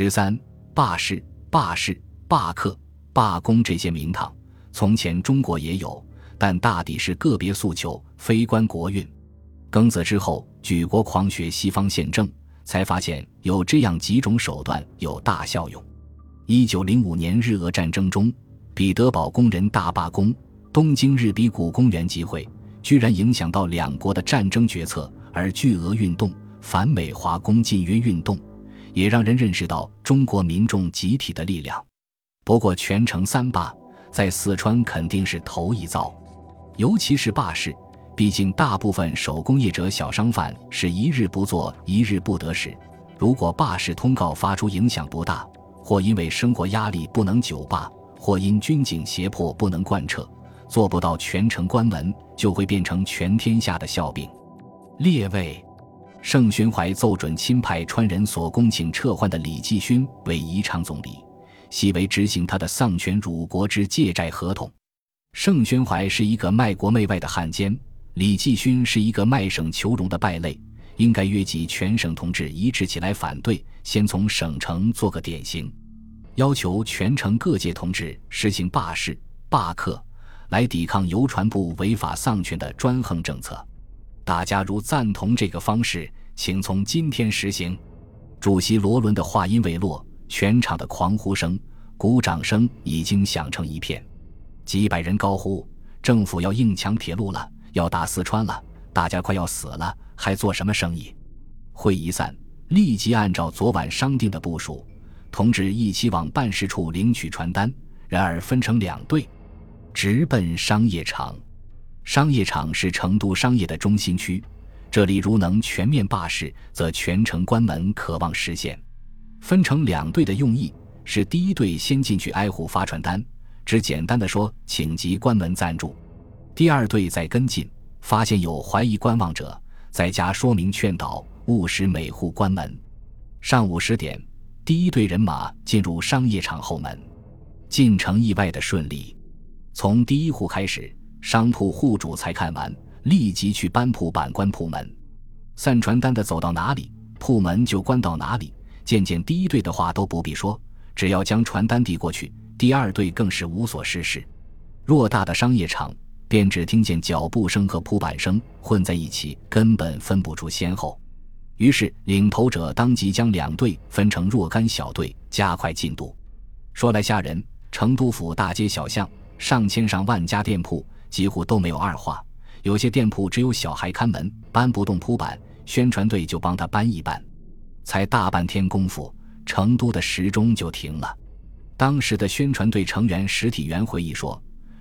十三罢市、罢市、罢课、罢工这些名堂，从前中国也有，但大抵是个别诉求，非关国运。庚子之后，举国狂学西方宪政，才发现有这样几种手段有大效用。一九零五年日俄战争中，彼得堡工人大罢工，东京日比谷公园集会，居然影响到两国的战争决策。而巨额运动、反美华工禁约运动，也让人认识到中国民众集体的力量。不过，全城三罢在四川肯定是头一遭，尤其是罢市。毕竟，大部分手工业者、小商贩是一日不做，一日不得食。如果罢市通告发出，影响不大，或因为生活压力不能久罢，或因军警胁迫不能贯彻，做不到全城关门，就会变成全天下的笑柄。列位，盛宣怀奏准钦派川人所恭请撤换的李继勋为宜昌总理，系为执行他的丧权辱国之借债合同。盛宣怀是一个卖国媚外的汉奸，李继勋是一个卖省求荣的败类，应该约集全省同志一致起来反对，先从省城做个典型，要求全城各界同志实行罢市、罢课，来抵抗邮传部违法丧权的专横政策。大家如赞同这个方式，请从今天实行。主席罗伦的话音未落，全场的狂呼声、鼓掌声已经响成一片。几百人高呼：“政府要硬抢铁路了，要打四川了，大家快要死了，还做什么生意？”会一散，立即按照昨晚商定的部署，同志一起往办事处领取传单，然而分成两队，直奔商业场。商业场是成都商业的中心区，这里如能全面罢市，则全城关门可望实现。分成两队的用意是：第一队先进去挨户发传单，只简单的说请急关门暂住；第二队再跟进，发现有怀疑观望者，再加说明劝导，务使每户关门。上午十点，第一队人马进入商业场后门，进城意外的顺利，从第一户开始。商铺户主才看完，立即去搬铺板关铺门。散传单的走到哪里，铺门就关到哪里。渐渐，第一队的话都不必说，只要将传单递过去，第二队更是无所事事。偌大的商业场，便只听见脚步声和铺板声混在一起，根本分不出先后。于是，领头者当即将两队分成若干小队，加快进度。说来吓人，成都府大街小巷，上千上万家店铺。几乎都没有二话，有些店铺只有小孩看门，搬不动铺板，宣传队就帮他搬一搬。才大半天功夫，成都的时钟就停了。当时的宣传队成员石体元回忆说：“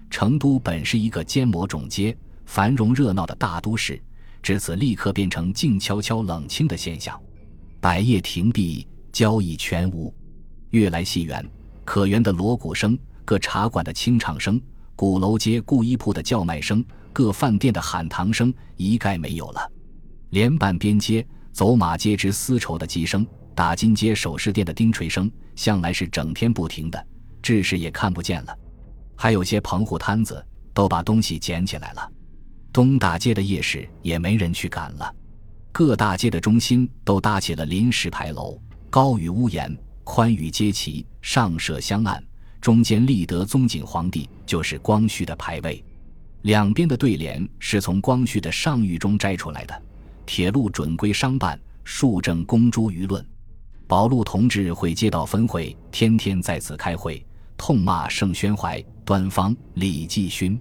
成都本是一个尖磨种街、繁荣热闹的大都市，至此立刻变成静悄悄、冷清的现象，百业停闭，交易全无。越来戏园、可园的锣鼓声，各茶馆的清唱声。”鼓楼街布衣铺的叫卖声，各饭店的喊堂声一概没有了，连半边街走马街之丝绸的鸡声，打金街首饰店的钉锤声，向来是整天不停的，志士也看不见了。还有些棚户摊子都把东西捡起来了，东大街的夜市也没人去赶了，各大街的中心都搭起了临时牌楼，高于屋檐，宽于街旗，上设香案。中间立德宗景皇帝，就是光绪的牌位。两边的对联是从光绪的上谕中摘出来的：“铁路准归商办，庶政公诸舆论。”保路同志会街道分会天天在此开会，痛骂盛宣怀、端方、李继勋。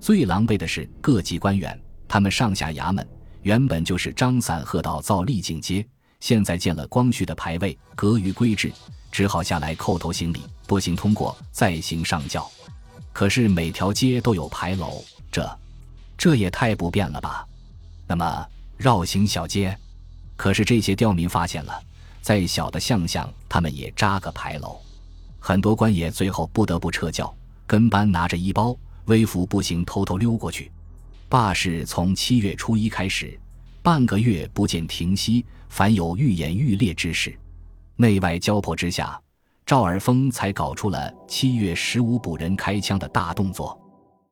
最狼狈的是各级官员，他们上下衙门原本就是张伞鹤道造丽景街，现在见了光绪的牌位，隔于规制。只好下来叩头行礼，不行通过再行上轿。可是每条街都有牌楼，这这也太不便了吧？那么绕行小街，可是这些刁民发现了，再小的巷巷他们也扎个牌楼。很多官爷最后不得不撤轿，跟班拿着衣包微服步行偷偷溜过去。罢市从七月初一开始，半个月不见停息，凡有愈演愈烈之事。内外交迫之下，赵尔丰才搞出了七月十五捕人开枪的大动作。